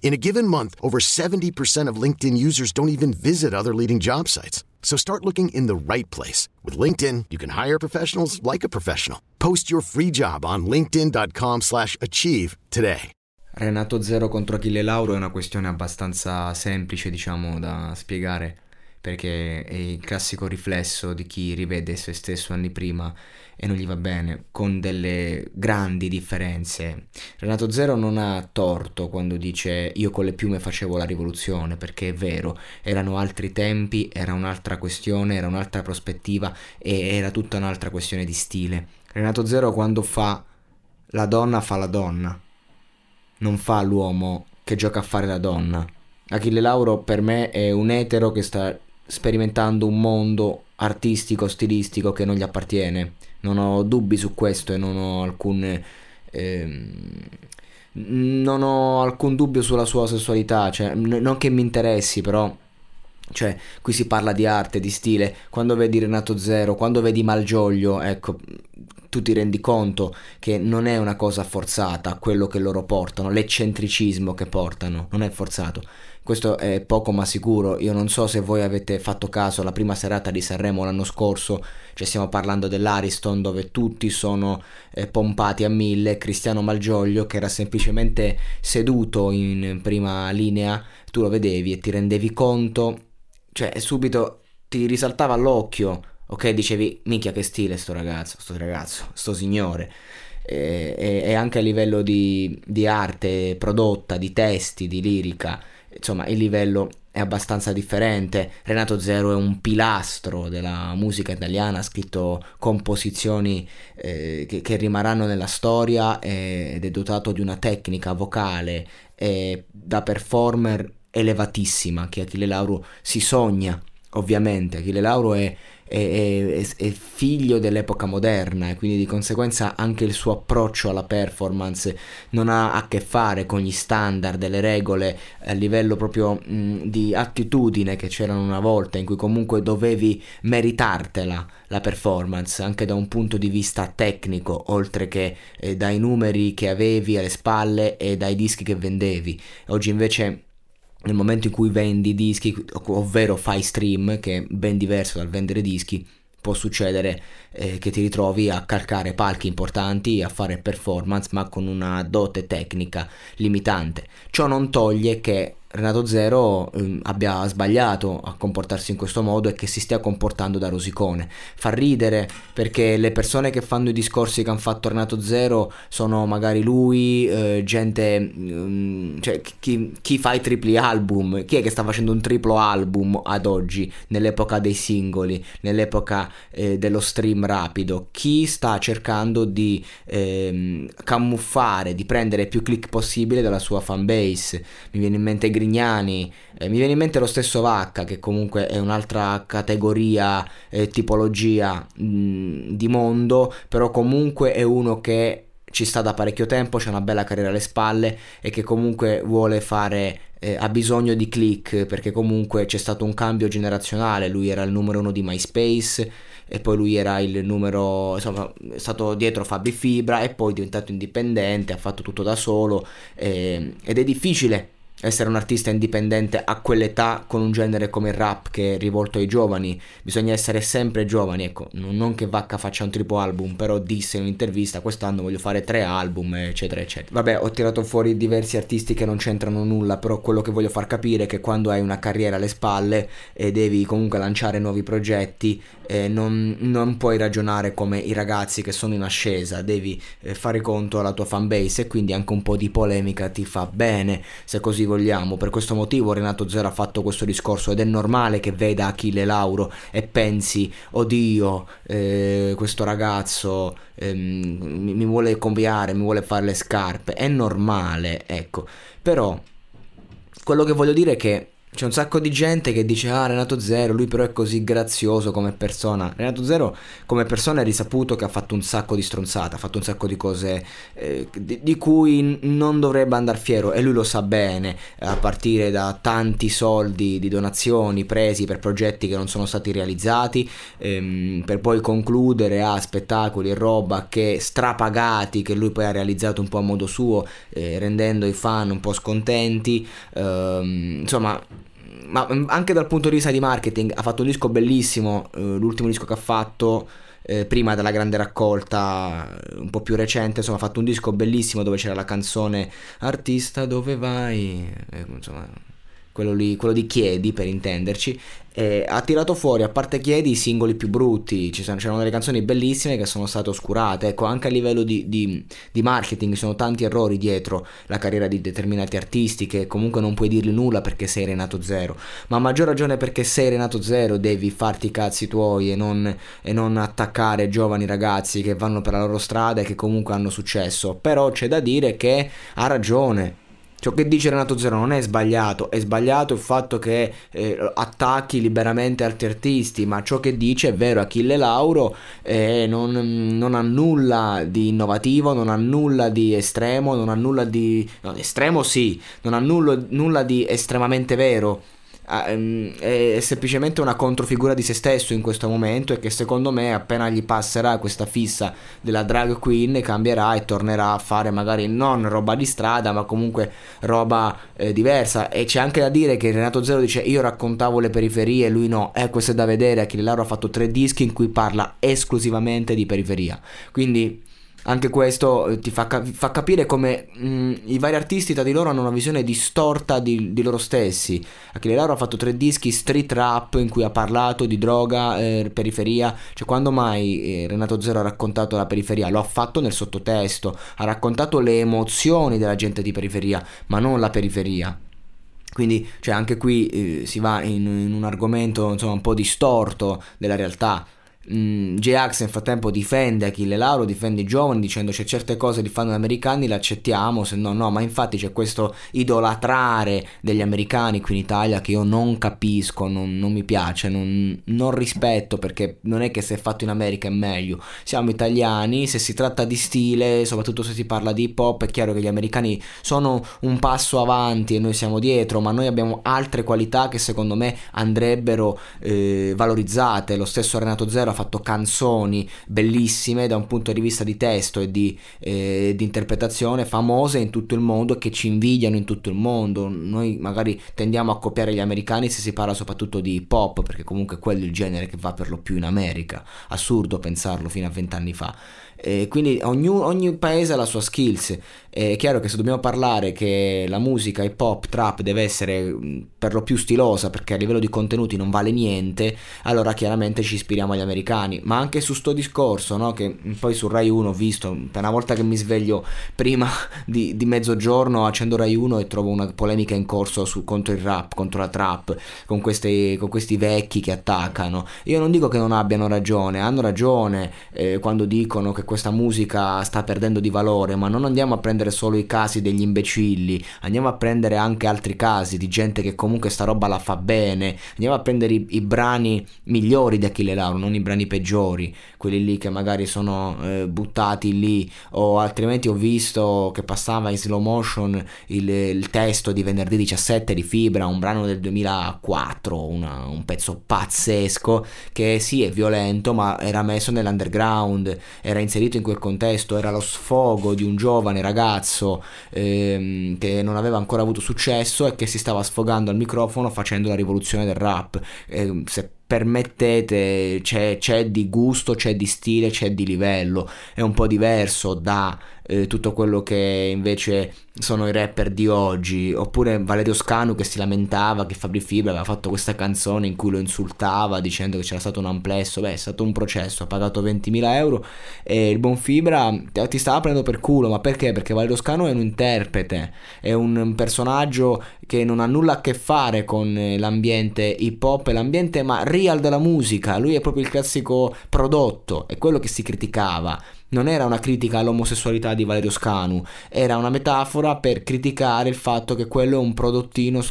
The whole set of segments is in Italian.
In a given month, over 70% of LinkedIn users don't even visit other leading job sites. So start looking in the right place. With LinkedIn, you can hire professionals like a professional. Post your free job on linkedin.com slash achieve today. Renato Zero contro Achille Lauro è una questione abbastanza semplice, diciamo, da spiegare, perché è il classico riflesso di chi rivede se stesso anni prima e non gli va bene, con delle grandi differenze. Renato Zero non ha torto quando dice io con le piume facevo la rivoluzione, perché è vero, erano altri tempi, era un'altra questione, era un'altra prospettiva e era tutta un'altra questione di stile. Renato Zero quando fa la donna fa la donna, non fa l'uomo che gioca a fare la donna. Achille Lauro per me è un etero che sta sperimentando un mondo artistico, stilistico che non gli appartiene non ho dubbi su questo e non ho alcun... Ehm, non ho alcun dubbio sulla sua sessualità, cioè, n- non che mi interessi, però cioè, qui si parla di arte, di stile. Quando vedi Renato Zero, quando vedi Malgioglio, ecco, tu ti rendi conto che non è una cosa forzata quello che loro portano, l'eccentricismo che portano, non è forzato. Questo è poco ma sicuro. Io non so se voi avete fatto caso alla prima serata di Sanremo l'anno scorso, cioè stiamo parlando dell'Ariston dove tutti sono eh, pompati a mille, Cristiano Malgioglio che era semplicemente seduto in prima linea, tu lo vedevi e ti rendevi conto, cioè subito ti risaltava all'occhio, ok? Dicevi, minchia che stile sto ragazzo, sto ragazzo, sto signore. E, e, e anche a livello di, di arte prodotta, di testi, di lirica insomma il livello è abbastanza differente. Renato Zero è un pilastro della musica italiana, ha scritto composizioni eh, che, che, rimarranno nella storia eh, ed è dotato di una tecnica vocale eh, da performer elevatissima che Achille Lauro si sogna. Ovviamente, Achille Lauro è è, è, è, figlio dell'epoca moderna e quindi di conseguenza anche il suo approccio alla performance non ha a che fare con gli standard, le regole a livello proprio mh, di attitudine che c'erano una volta in cui comunque dovevi meritartela la performance anche da un punto di vista tecnico oltre che eh, dai numeri che avevi alle spalle e dai dischi che vendevi. Oggi invece nel momento in cui vendi dischi, ovvero fai stream, che è ben diverso dal vendere dischi, può succedere eh, che ti ritrovi a calcare palchi importanti, a fare performance, ma con una dote tecnica limitante. Ciò non toglie che Renato Zero eh, abbia sbagliato a comportarsi in questo modo e che si stia comportando da rosicone. Fa ridere perché le persone che fanno i discorsi che hanno fatto Renato Zero sono magari lui, eh, gente, mm, cioè chi, chi, fa i tripli album, chi è che sta facendo un triplo album ad oggi, nell'epoca dei singoli, nell'epoca eh, dello stream rapido, chi sta cercando di ehm, camuffare, di prendere più click possibile dalla sua fanbase. Mi viene in mente Grignani, eh, mi viene in mente lo stesso Vacca che comunque è un'altra categoria, eh, tipologia mh, di mondo, però comunque è uno che ci sta da parecchio tempo, c'è una bella carriera alle spalle e che comunque vuole fare eh, ha bisogno di click perché comunque c'è stato un cambio generazionale, lui era il numero uno di MySpace e poi lui era il numero, insomma, è stato dietro Fabi Fibra e poi è diventato indipendente, ha fatto tutto da solo eh, ed è difficile essere un artista indipendente a quell'età con un genere come il rap che è rivolto ai giovani. Bisogna essere sempre giovani, ecco, non che Vacca faccia un triplo album, però disse in un'intervista quest'anno voglio fare tre album, eccetera, eccetera. Vabbè, ho tirato fuori diversi artisti che non c'entrano nulla, però quello che voglio far capire è che quando hai una carriera alle spalle e devi comunque lanciare nuovi progetti, eh, non, non, puoi ragionare come i ragazzi che sono in ascesa, devi eh, fare conto alla tua fanbase e quindi anche un po' di polemica ti fa bene, se così vogliamo. Per questo motivo Renato Zero ha fatto questo discorso ed è normale che veda Achille Lauro e pensi, oddio, eh, questo ragazzo ehm, mi, mi vuole copiare, mi vuole fare le scarpe. È normale, ecco. Però quello che voglio dire è che c'è un sacco di gente che dice ah Renato Zero, lui però è così grazioso come persona. Renato Zero come persona è risaputo che ha fatto un sacco di stronzate, ha fatto un sacco di cose eh, di, di, cui non dovrebbe andare fiero e lui lo sa bene, a partire da tanti soldi di donazioni presi per progetti che non sono stati realizzati, ehm, per poi concludere a spettacoli e roba che strapagati che lui poi ha realizzato un po' a modo suo, eh, rendendo i fan un po' scontenti. Ehm, insomma ma mm, anche dal punto di vista di marketing ha fatto un disco bellissimo, eh, l'ultimo disco che ha fatto eh, prima della grande raccolta, eh, un po' più recente, insomma ha fatto un disco bellissimo dove c'era la canzone Artista dove vai, eh, insomma quello, lì, quello di Chiedi per intenderci, e ha tirato fuori, a parte Chiedi, i singoli più brutti, Ci sono, c'erano delle canzoni bellissime che sono state oscurate, ecco anche a livello di, di, di marketing ci sono tanti errori dietro la carriera di determinati artisti che comunque non puoi dirgli nulla perché sei Renato Zero, ma a maggior ragione perché sei Renato Zero devi farti i cazzi tuoi e non, e non attaccare giovani ragazzi che vanno per la loro strada e che comunque hanno successo, però c'è da dire che ha ragione Ciò che dice Renato Zero non è sbagliato, è sbagliato il fatto che eh, attacchi liberamente altri artisti, ma ciò che dice è vero, Achille Lauro eh, non, non, ha nulla di innovativo, non ha nulla di estremo, non ha nulla di... No, estremo sì, non ha nulla, nulla di estremamente vero è semplicemente una controfigura di se stesso in questo momento e che secondo me appena gli passerà questa fissa della drag queen cambierà e tornerà a fare magari non roba di strada ma comunque roba eh, diversa. E c'è anche da dire che Renato Zero dice io raccontavo le periferie e lui no, eh questo è da vedere, Achille Lauro ha fatto tre dischi in cui parla esclusivamente di periferia. Quindi anche questo eh, ti fa, fa capire come mh, mm, i vari artisti tra di loro hanno una visione distorta di, di loro stessi. Achille Lauro ha fatto tre dischi street rap in cui ha parlato di droga, eh, periferia, cioè quando mai eh, Renato Zero ha raccontato la periferia? Lo ha fatto nel sottotesto, ha raccontato le emozioni della gente di periferia, ma non la periferia. Quindi cioè, anche qui eh, si va in, in un argomento insomma, un po' distorto della realtà Mm, J-Ax nel frattempo difende Achille Lauro, difende i giovani dicendo c'è certe cose li fanno gli americani, le accettiamo, se no no, ma infatti c'è questo idolatrare degli americani qui in Italia che io non capisco, non, non mi piace, non, non, rispetto perché non è che se è fatto in America è meglio, siamo italiani, se si tratta di stile, soprattutto se si parla di hip hop, è chiaro che gli americani sono un passo avanti e noi siamo dietro, ma noi abbiamo altre qualità che secondo me andrebbero eh, valorizzate, lo stesso Renato Zero ha fatto canzoni bellissime da un punto di vista di testo e di, eh, di interpretazione famose in tutto il mondo e che ci invidiano in tutto il mondo. Noi magari tendiamo a copiare gli americani se si parla soprattutto di hip hop, perché comunque quello è il genere che va per lo più in America. Assurdo pensarlo fino a vent'anni fa. E quindi ogni, ogni, paese ha la sua skills. È chiaro che se dobbiamo parlare che la musica hip hop, trap deve essere per lo più stilosa perché a livello di contenuti non vale niente, allora chiaramente ci ispiriamo agli americani. Ma anche su sto discorso, no? che poi su Rai 1 ho visto, per una volta che mi sveglio prima di, di mezzogiorno accendo Rai 1 e trovo una polemica in corso su, contro il rap, contro la trap, con, queste, con, questi vecchi che attaccano. Io non dico che non abbiano ragione, hanno ragione eh, quando dicono che questa musica sta perdendo di valore, ma non andiamo a prendere solo i casi degli imbecilli, andiamo a prendere anche altri casi di gente che comunque sta roba la fa bene, andiamo a prendere i, i brani migliori di Achille Lauro, non i brani peggiori, quelli lì che magari sono eh, buttati lì, o altrimenti ho visto che passava in slow motion il, il, testo di venerdì 17 di Fibra, un brano del 2004, una, un pezzo pazzesco che sì è violento ma era messo nell'underground, era inserito in quel contesto era lo sfogo di un giovane ragazzo ehm, che non aveva ancora avuto successo e che si stava sfogando al microfono facendo la rivoluzione del rap. Eh, se permettete, c'è, c'è, di gusto, c'è di stile, c'è di livello, è un po' diverso da eh, tutto quello che invece sono i rapper di oggi, oppure Valerio Scanu che si lamentava che Fabri Fibra aveva fatto questa canzone in cui lo insultava dicendo che c'era stato un amplesso, beh è stato un processo, ha pagato 20.000 euro e il buon Fibra ti stava prendendo per culo, ma perché? Perché Valerio Scanu è un interprete, è un personaggio che non ha nulla a che fare con eh, l'ambiente hip hop e l'ambiente ma real della musica, lui è proprio il classico prodotto, è quello che si criticava non era una critica all'omosessualità di Valerio Scanu, era una metafora per criticare il fatto che quello è un prodottino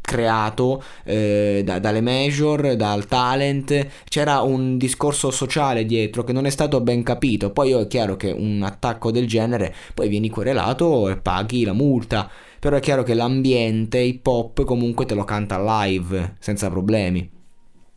creato eh, da, dalle major, dal talent, c'era un discorso sociale dietro che non è stato ben capito, poi è chiaro che un attacco del genere poi vieni querelato e paghi la multa, però è chiaro che l'ambiente hip hop comunque te lo canta live senza problemi.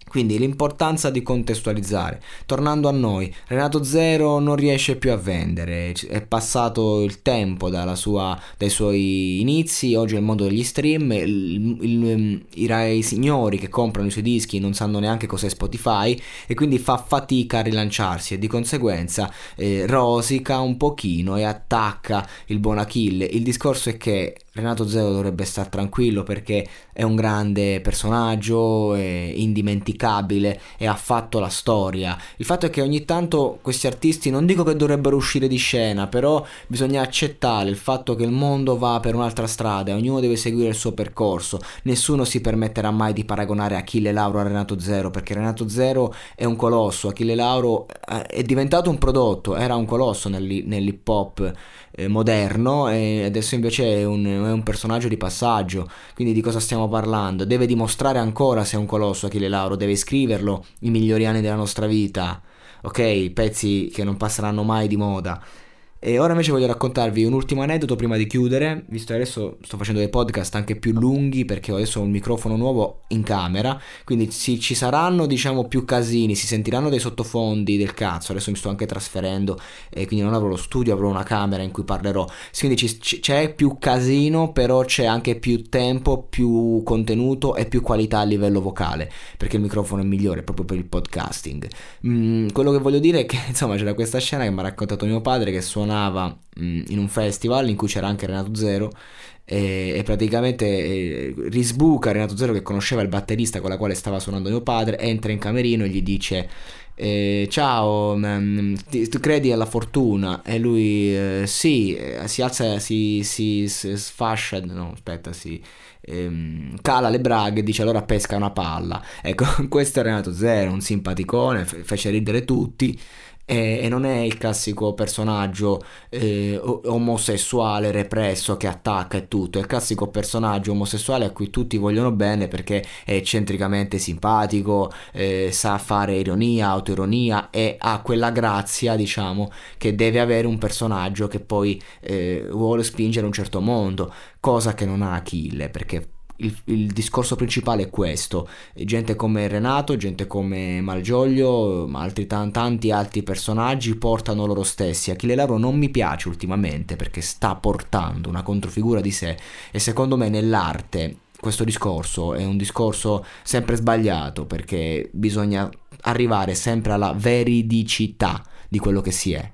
Quindi l'importanza di contestualizzare. Tornando a noi, Renato Zero non riesce più a vendere, è passato il tempo sua, dai suoi inizi, oggi è il mondo degli stream, il, il, i, i, signori che comprano i suoi dischi non sanno neanche cos'è Spotify e quindi fa fatica a rilanciarsi e di conseguenza eh, rosica un pochino e attacca il buon Achille. Il discorso è che Renato Zero dovrebbe stare tranquillo perché è un grande personaggio, è indimenticabile e ha fatto la storia. Il fatto è che ogni tanto questi artisti non dico che dovrebbero uscire di scena, però bisogna accettare il fatto che il mondo va per un'altra strada e ognuno deve seguire il suo percorso. Nessuno si permetterà mai di paragonare Achille Lauro a Renato Zero perché Renato Zero è un colosso, Achille Lauro eh, è diventato un prodotto, era un colosso nell'hip hop eh, moderno e adesso invece è un, è un, personaggio di passaggio. Quindi di cosa stiamo parlando? Deve dimostrare ancora se è un colosso Achille Lauro, deve scriverlo i migliori anni della nostra vita. Ok, pezzi che non passeranno mai di moda. E ora invece voglio raccontarvi un ultimo aneddoto prima di chiudere, visto che adesso sto facendo dei podcast anche più lunghi perché adesso ho un microfono nuovo in camera, quindi sì, ci saranno diciamo più casini, si sentiranno dei sottofondi del cazzo, adesso mi sto anche trasferendo e quindi non avrò lo studio, avrò una camera in cui parlerò, quindi ci, c'è più casino però c'è anche più tempo, più contenuto e più qualità a livello vocale, perché il microfono è migliore proprio per il podcasting. Mm, quello che voglio dire è che insomma c'era questa scena che mi ha raccontato mio padre che suona suonava mh, in un festival in cui c'era anche Renato Zero e, e praticamente eh, risbuca Renato Zero che conosceva il batterista con la quale stava suonando mio padre, entra in camerino e gli dice eh, ciao, mh, ti, tu credi alla fortuna? E lui eh, sì, eh, si alza, si, si, si sfascia, no aspetta, si ehm, cala le braghe e dice allora pesca una palla. Ecco, questo è Renato Zero, un simpaticone, fece ridere tutti e, e non è il classico personaggio eh, omosessuale represso che attacca e tutto, è il classico personaggio omosessuale a cui tutti vogliono bene perché è eccentricamente simpatico, eh, sa fare ironia, autoironia e ha quella grazia, diciamo, che deve avere un personaggio che poi eh, vuole spingere un certo mondo, cosa che non ha Achille perché il, il, discorso principale è questo. Gente come Renato, gente come Malgioglio, altri tanti altri personaggi portano loro stessi. Achille Lauro non mi piace ultimamente perché sta portando una controfigura di sé e secondo me nell'arte questo discorso è un discorso sempre sbagliato perché bisogna arrivare sempre alla veridicità di quello che si è